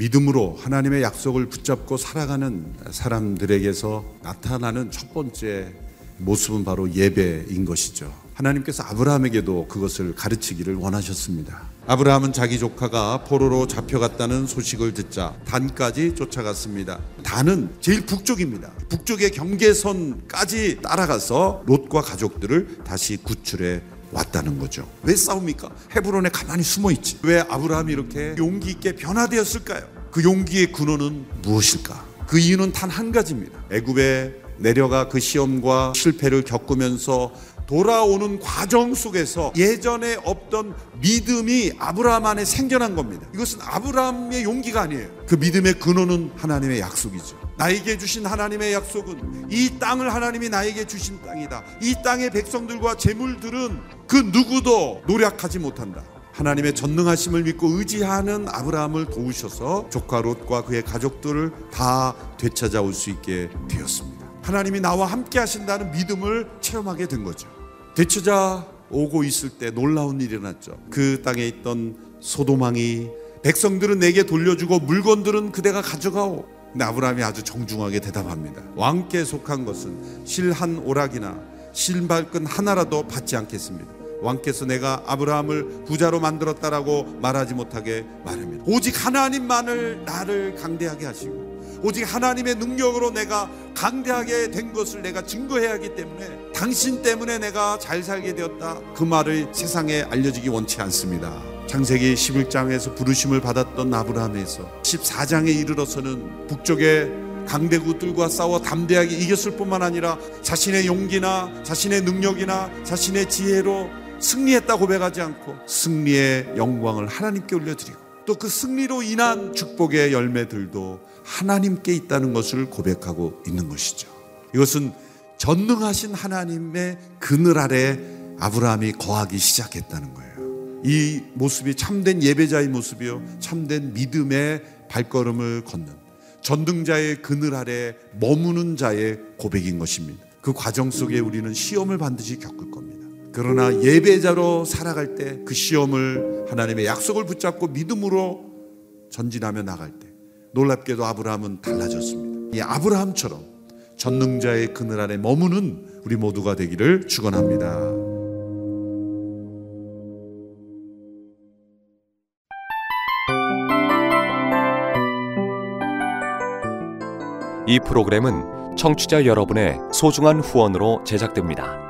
믿음으로 하나님의 약속을 붙잡고 살아가는 사람들에게서 나타나는 첫 번째 모습은 바로 예배인 것이죠. 하나님께서 아브라함에게도 그것을 가르치기를 원하셨습니다. 아브라함은 자기 조카가 포로로 잡혀갔다는 소식을 듣자 단까지 쫓아갔습니다. 단은 제일 북쪽입니다. 북쪽의 경계선까지 따라가서 롯과 가족들을 다시 구출해 왔다는 거죠. 왜 싸웁니까? 헤브론에 가만히 숨어 있지. 왜 아브라함이 이렇게 용기 있게 변화되었을까요? 그 용기의 근원은 무엇일까? 그 이유는 단 한 가지입니다. 애굽에 내려가 그 시험과 실패를 겪으면서 돌아오는 과정 속에서 예전에 없던 믿음이 아브라함 안에 생겨난 겁니다. 이것은 아브라함의 용기가 아니에요. 그 믿음의 근원은 하나님의 약속이죠. 나에게 주신 하나님의 약속은 이 땅을 하나님이 나에게 주신 땅이다. 이 땅의 백성들과 재물들은 그 누구도 노력하지 못한다. 하나님의 전능하심을 믿고 의지하는 아브라함을 도우셔서 조카 롯과 그의 가족들을 다 되찾아올 수 있게 되었습니다. 하나님이 나와 함께 하신다는 믿음을 체험하게 된 거죠. 되찾아 오고 있을 때 놀라운 일이 일어났죠. 그 땅에 있던 소도망이 백성들은 내게 돌려주고 물건들은 그대가 가져가오. 아브라함이 아주 정중하게 대답합니다. 왕께 속한 것은 실한 오락이나 실발끈 하나라도 받지 않겠습니다. 왕께서 내가 아브라함을 부자로 만들었다라고 말하지 못하게 말합니다. 오직 하나님만을 나를 강대하게 하시고 오직 하나님의 능력으로 내가 강대하게 된 것을 내가 증거해야 하기 때문에 당신 때문에 내가 잘 살게 되었다. 그 말을 세상에 알려지기 원치 않습니다. 창세기 11장에서 부르심을 받았던 아브라함에서 14장에 이르러서는 북쪽의 강대국들과 싸워 담대하게 이겼을 뿐만 아니라 자신의 용기나 자신의 능력이나 자신의 지혜로 승리했다 고백하지 않고 승리의 영광을 하나님께 올려드리고 또 그 승리로 인한 축복의 열매들도 하나님께 있다는 것을 고백하고 있는 것이죠. 이것은 전능하신 하나님의 그늘 아래 아브라함이 거하기 시작했다는 거예요. 이 모습이 참된 예배자의 모습이요. 참된 믿음의 발걸음을 걷는 전등자의 그늘 아래 머무는 자의 고백인 것입니다. 그 과정 속에 우리는 시험을 반드시 겪을. 그러나 예배자로 살아갈 때 그 시험을 하나님의 약속을 붙잡고 믿음으로 전진하며 나갈 때 놀랍게도 아브라함은 달라졌습니다. 이 아브라함처럼 전능자의 그늘 아래 머무는 우리 모두가 되기를 축원합니다. 이 프로그램은 청취자 여러분의 소중한 후원으로 제작됩니다.